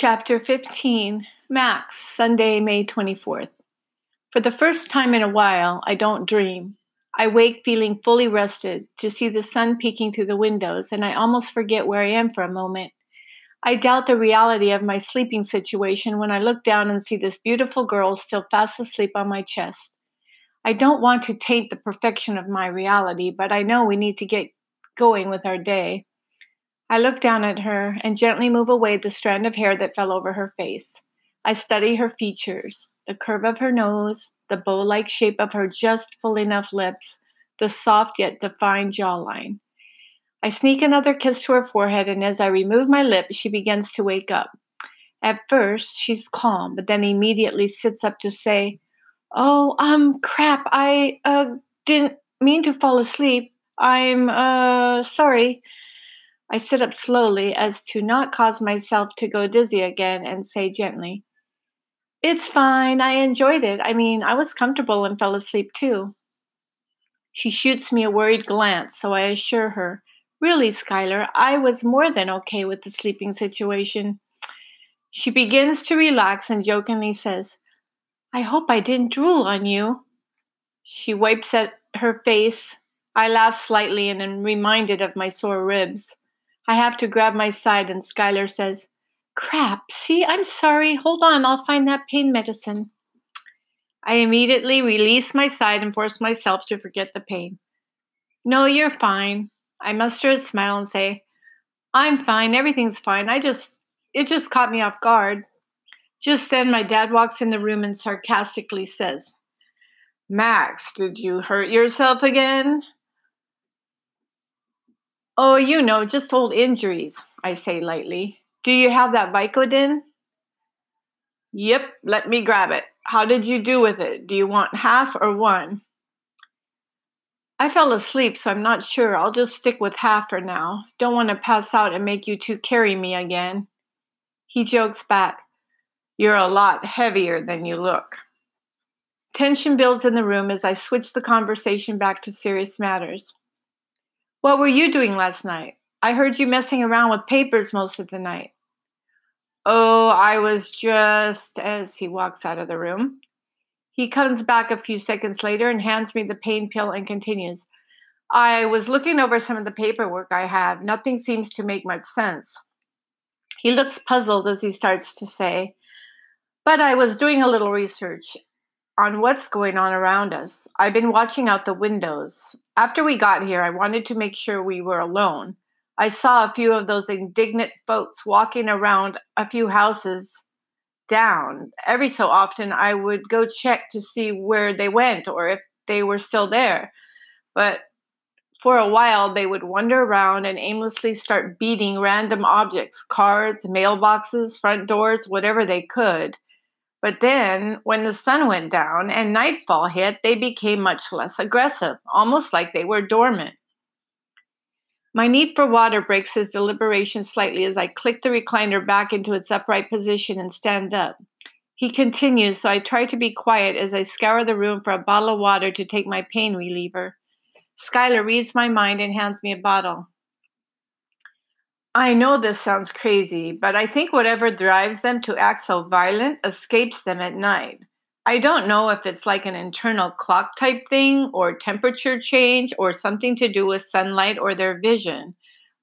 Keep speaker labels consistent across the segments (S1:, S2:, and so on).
S1: Chapter 15 Max, Sunday, May 24th. For the first time in a while, I don't dream. I wake feeling fully rested to see the sun peeking through the windows, and I almost forget where I am for a moment. I doubt the reality of my sleeping situation when I look down and see this beautiful girl still fast asleep on my chest. I don't want to taint the perfection of my reality, but I know we need to get going with our day. I look down at her and gently move away the strand of hair that fell over her face. I study her features the curve of her nose, the bow like shape of her just full enough lips, the soft yet defined jawline. I sneak another kiss to her forehead, and as I remove my lips, she begins to wake up. At first, she's calm, but then immediately sits up to say, Oh, um, crap, I, uh, didn't mean to fall asleep. I'm, uh, sorry. I sit up slowly as to not cause myself to go dizzy again and say gently, It's fine. I enjoyed it. I mean, I was comfortable and fell asleep too. She shoots me a worried glance, so I assure her, Really, Skylar, I was more than okay with the sleeping situation. She begins to relax and jokingly says, I hope I didn't drool on you. She wipes at her face. I laugh slightly and am reminded of my sore ribs. I have to grab my side, and Skylar says, Crap, see, I'm sorry. Hold on, I'll find that pain medicine. I immediately release my side and force myself to forget the pain. No, you're fine. I muster a smile and say, I'm fine, everything's fine. I just, it just caught me off guard. Just then, my dad walks in the room and sarcastically says, Max, did you hurt yourself again? Oh, you know, just old injuries, I say lightly. Do you have that Vicodin? Yep, let me grab it. How did you do with it? Do you want half or one? I fell asleep, so I'm not sure. I'll just stick with half for now. Don't want to pass out and make you two carry me again. He jokes back, You're a lot heavier than you look. Tension builds in the room as I switch the conversation back to serious matters. What were you doing last night? I heard you messing around with papers most of the night. Oh, I was just as he walks out of the room. He comes back a few seconds later and hands me the pain pill and continues. I was looking over some of the paperwork I have. Nothing seems to make much sense. He looks puzzled as he starts to say, But I was doing a little research on what's going on around us. I've been watching out the windows. After we got here, I wanted to make sure we were alone. I saw a few of those indignant folks walking around a few houses down. Every so often, I would go check to see where they went or if they were still there. But for a while, they would wander around and aimlessly start beating random objects cars, mailboxes, front doors, whatever they could. But then, when the sun went down and nightfall hit, they became much less aggressive, almost like they were dormant. My need for water breaks his deliberation slightly as I click the recliner back into its upright position and stand up. He continues, so I try to be quiet as I scour the room for a bottle of water to take my pain reliever. Skylar reads my mind and hands me a bottle. I know this sounds crazy, but I think whatever drives them to act so violent escapes them at night. I don't know if it's like an internal clock type thing or temperature change or something to do with sunlight or their vision.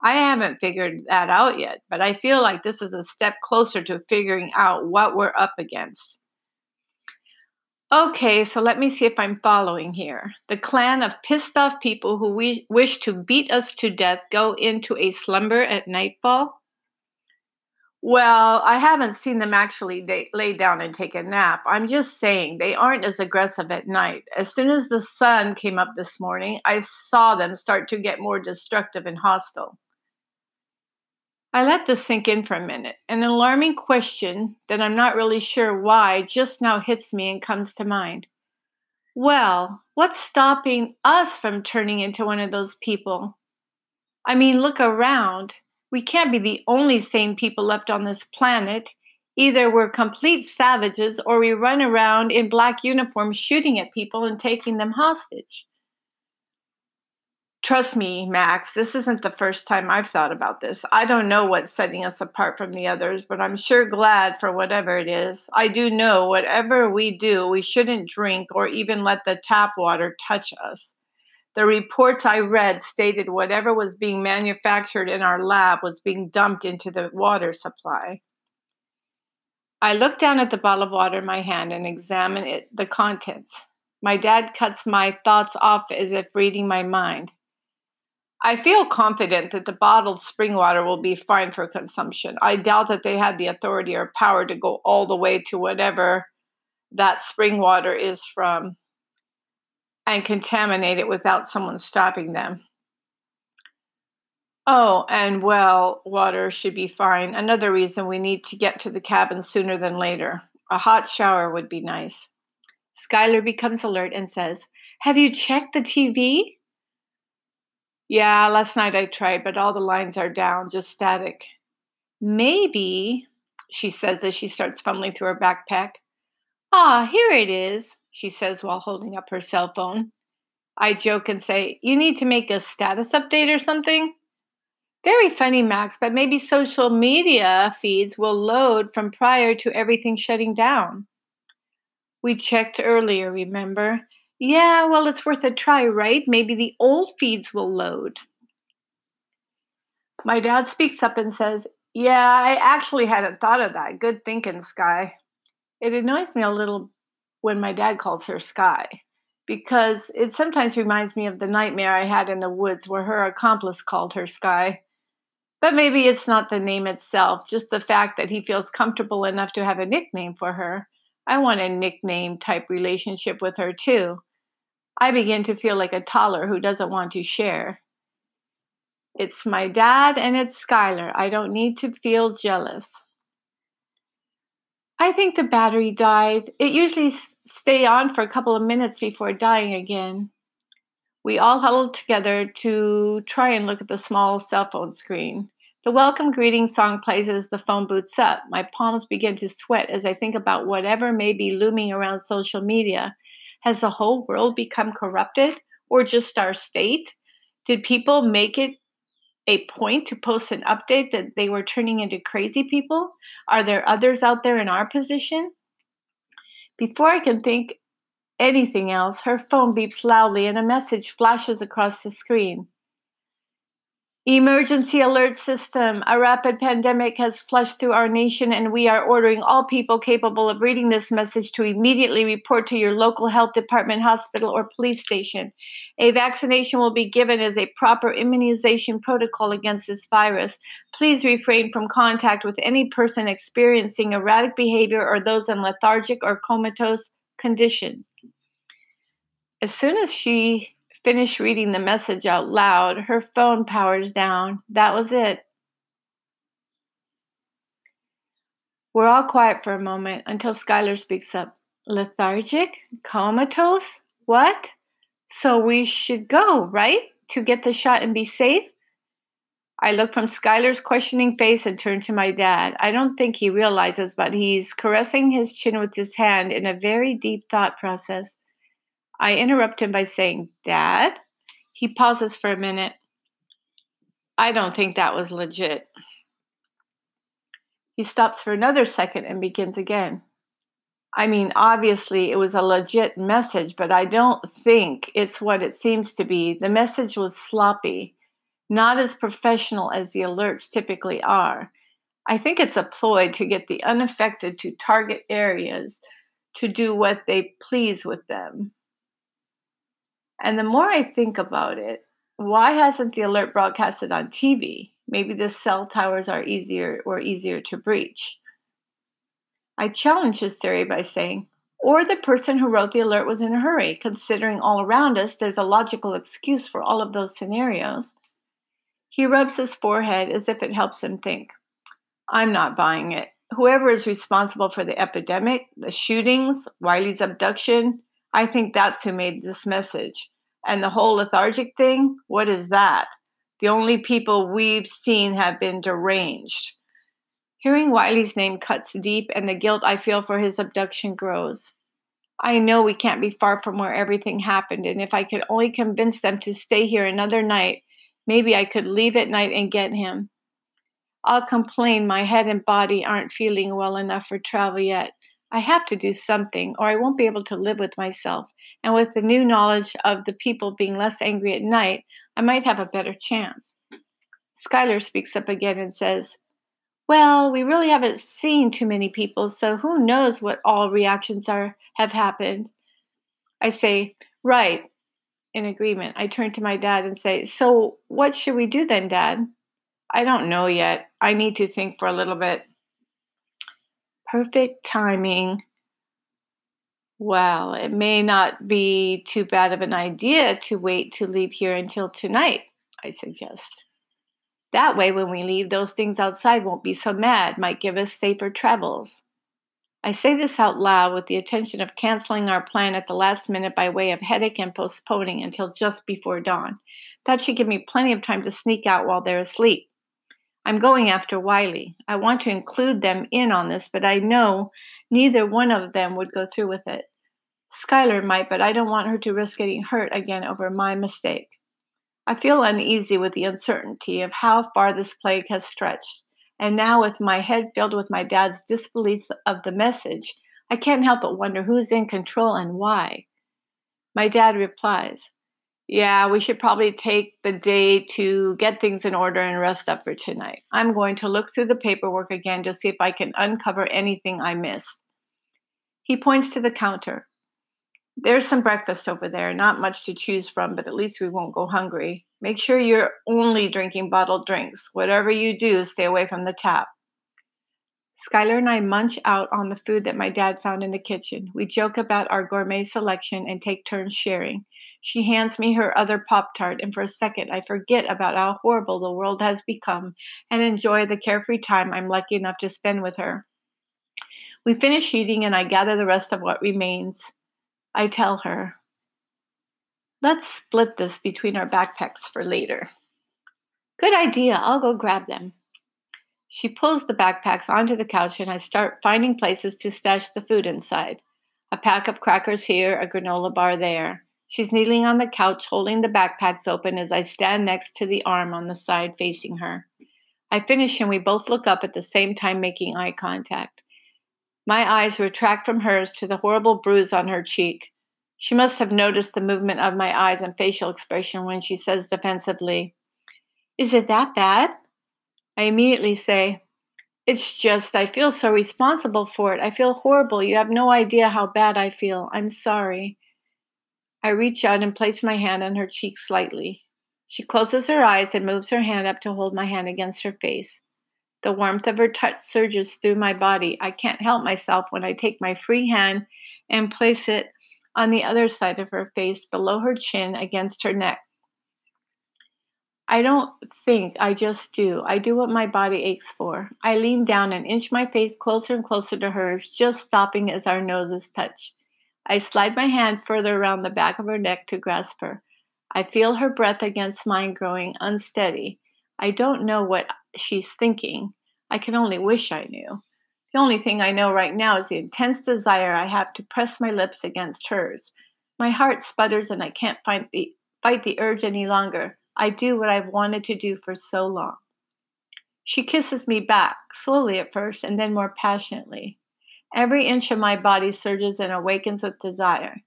S1: I haven't figured that out yet, but I feel like this is a step closer to figuring out what we're up against. Okay, so let me see if I'm following here. The clan of pissed off people who we wish to beat us to death go into a slumber at nightfall? Well, I haven't seen them actually lay down and take a nap. I'm just saying they aren't as aggressive at night. As soon as the sun came up this morning, I saw them start to get more destructive and hostile. I let this sink in for a minute. An alarming question that I'm not really sure why just now hits me and comes to mind. Well, what's stopping us from turning into one of those people? I mean, look around. We can't be the only sane people left on this planet. Either we're complete savages or we run around in black uniforms shooting at people and taking them hostage. Trust me, Max, this isn't the first time I've thought about this. I don't know what's setting us apart from the others, but I'm sure glad for whatever it is. I do know whatever we do, we shouldn't drink or even let the tap water touch us. The reports I read stated whatever was being manufactured in our lab was being dumped into the water supply. I looked down at the bottle of water in my hand and examined it, the contents. My dad cuts my thoughts off as if reading my mind. I feel confident that the bottled spring water will be fine for consumption. I doubt that they had the authority or power to go all the way to whatever that spring water is from and contaminate it without someone stopping them. Oh, and well, water should be fine. Another reason we need to get to the cabin sooner than later. A hot shower would be nice. Skylar becomes alert and says, Have you checked the TV? Yeah, last night I tried, but all the lines are down, just static. Maybe, she says as she starts fumbling through her backpack. Ah, here it is, she says while holding up her cell phone. I joke and say, You need to make a status update or something? Very funny, Max, but maybe social media feeds will load from prior to everything shutting down. We checked earlier, remember? Yeah, well, it's worth a try, right? Maybe the old feeds will load. My dad speaks up and says, Yeah, I actually hadn't thought of that. Good thinking, Sky. It annoys me a little when my dad calls her Sky because it sometimes reminds me of the nightmare I had in the woods where her accomplice called her Sky. But maybe it's not the name itself, just the fact that he feels comfortable enough to have a nickname for her. I want a nickname type relationship with her too. I begin to feel like a toddler who doesn't want to share. It's my dad and it's Skylar. I don't need to feel jealous. I think the battery died. It usually stay on for a couple of minutes before dying again. We all huddled together to try and look at the small cell phone screen. The welcome greeting song plays as the phone boots up. My palms begin to sweat as I think about whatever may be looming around social media has the whole world become corrupted or just our state? Did people make it a point to post an update that they were turning into crazy people? Are there others out there in our position? Before I can think anything else, her phone beeps loudly and a message flashes across the screen. Emergency alert system. A rapid pandemic has flushed through our nation, and we are ordering all people capable of reading this message to immediately report to your local health department, hospital, or police station. A vaccination will be given as a proper immunization protocol against this virus. Please refrain from contact with any person experiencing erratic behavior or those in lethargic or comatose condition. As soon as she finished reading the message out loud, her phone powers down. That was it. We're all quiet for a moment until Skylar speaks up. Lethargic? Comatose? What? So we should go, right? To get the shot and be safe? I look from Skylar's questioning face and turn to my dad. I don't think he realizes, but he's caressing his chin with his hand in a very deep thought process. I interrupt him by saying, Dad? He pauses for a minute. I don't think that was legit. He stops for another second and begins again. I mean, obviously, it was a legit message, but I don't think it's what it seems to be. The message was sloppy, not as professional as the alerts typically are. I think it's a ploy to get the unaffected to target areas to do what they please with them. And the more I think about it, why hasn't the alert broadcasted on TV? Maybe the cell towers are easier or easier to breach. I challenge his theory by saying, or the person who wrote the alert was in a hurry, considering all around us there's a logical excuse for all of those scenarios. He rubs his forehead as if it helps him think. I'm not buying it. Whoever is responsible for the epidemic, the shootings, Wiley's abduction, I think that's who made this message. And the whole lethargic thing, what is that? The only people we've seen have been deranged. Hearing Wiley's name cuts deep, and the guilt I feel for his abduction grows. I know we can't be far from where everything happened, and if I could only convince them to stay here another night, maybe I could leave at night and get him. I'll complain my head and body aren't feeling well enough for travel yet. I have to do something, or I won't be able to live with myself. And with the new knowledge of the people being less angry at night, I might have a better chance. Skylar speaks up again and says, Well, we really haven't seen too many people, so who knows what all reactions are have happened. I say, Right, in agreement. I turn to my dad and say, So what should we do then, Dad? I don't know yet. I need to think for a little bit. Perfect timing. Well, it may not be too bad of an idea to wait to leave here until tonight, I suggest. That way, when we leave, those things outside won't be so mad, might give us safer travels. I say this out loud with the intention of canceling our plan at the last minute by way of headache and postponing until just before dawn. That should give me plenty of time to sneak out while they're asleep. I'm going after Wiley. I want to include them in on this, but I know neither one of them would go through with it. Skylar might, but I don't want her to risk getting hurt again over my mistake. I feel uneasy with the uncertainty of how far this plague has stretched, and now with my head filled with my dad's disbelief of the message, I can't help but wonder who's in control and why. My dad replies, yeah, we should probably take the day to get things in order and rest up for tonight. I'm going to look through the paperwork again to see if I can uncover anything I missed. He points to the counter. There's some breakfast over there, not much to choose from, but at least we won't go hungry. Make sure you're only drinking bottled drinks. Whatever you do, stay away from the tap. Skylar and I munch out on the food that my dad found in the kitchen. We joke about our gourmet selection and take turns sharing. She hands me her other Pop Tart, and for a second I forget about how horrible the world has become and enjoy the carefree time I'm lucky enough to spend with her. We finish eating, and I gather the rest of what remains. I tell her, Let's split this between our backpacks for later. Good idea. I'll go grab them. She pulls the backpacks onto the couch, and I start finding places to stash the food inside. A pack of crackers here, a granola bar there. She's kneeling on the couch, holding the backpacks open as I stand next to the arm on the side facing her. I finish and we both look up at the same time, making eye contact. My eyes retract from hers to the horrible bruise on her cheek. She must have noticed the movement of my eyes and facial expression when she says defensively, Is it that bad? I immediately say, It's just, I feel so responsible for it. I feel horrible. You have no idea how bad I feel. I'm sorry. I reach out and place my hand on her cheek slightly. She closes her eyes and moves her hand up to hold my hand against her face. The warmth of her touch surges through my body. I can't help myself when I take my free hand and place it on the other side of her face, below her chin, against her neck. I don't think, I just do. I do what my body aches for. I lean down and inch my face closer and closer to hers, just stopping as our noses touch. I slide my hand further around the back of her neck to grasp her. I feel her breath against mine growing unsteady. I don't know what she's thinking. I can only wish I knew. The only thing I know right now is the intense desire I have to press my lips against hers. My heart sputters and I can't find the, fight the urge any longer. I do what I've wanted to do for so long. She kisses me back, slowly at first, and then more passionately. Every inch of my body surges and awakens with desire.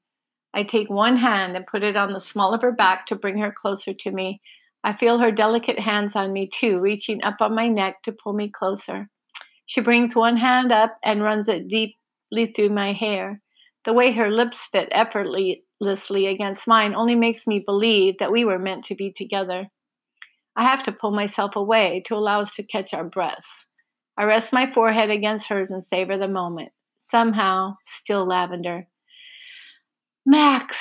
S1: I take one hand and put it on the small of her back to bring her closer to me. I feel her delicate hands on me too, reaching up on my neck to pull me closer. She brings one hand up and runs it deeply through my hair. The way her lips fit effortlessly against mine only makes me believe that we were meant to be together. I have to pull myself away to allow us to catch our breaths. I rest my forehead against hers and savor the moment somehow still lavender. Max,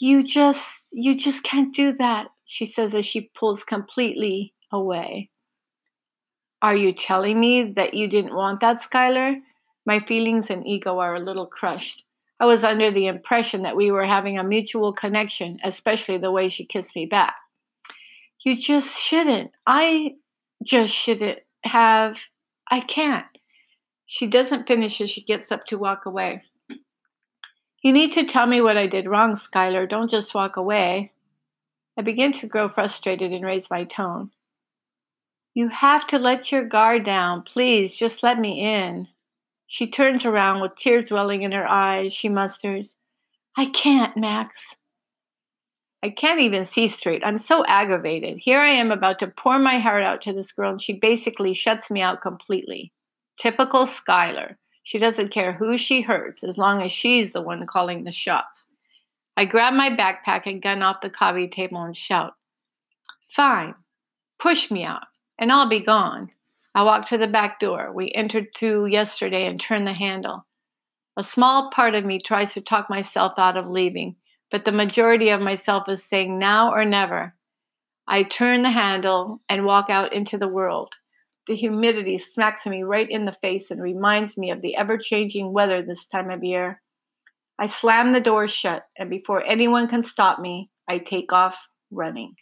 S1: you just you just can't do that, she says as she pulls completely away. Are you telling me that you didn't want that, Skylar? My feelings and ego are a little crushed. I was under the impression that we were having a mutual connection, especially the way she kissed me back. You just shouldn't. I just shouldn't have. I can't. She doesn't finish as she gets up to walk away. You need to tell me what I did wrong, Skylar. Don't just walk away. I begin to grow frustrated and raise my tone. You have to let your guard down. Please, just let me in. She turns around with tears welling in her eyes. She musters, I can't, Max. I can't even see straight. I'm so aggravated. Here I am about to pour my heart out to this girl, and she basically shuts me out completely. Typical Skylar. She doesn't care who she hurts as long as she's the one calling the shots. I grab my backpack and gun off the coffee table and shout, Fine, push me out, and I'll be gone. I walk to the back door we entered through yesterday and turn the handle. A small part of me tries to talk myself out of leaving but the majority of myself is saying now or never. I turn the handle and walk out into the world. The humidity smacks me right in the face and reminds me of the ever changing weather this time of year. I slam the door shut, and before anyone can stop me, I take off running.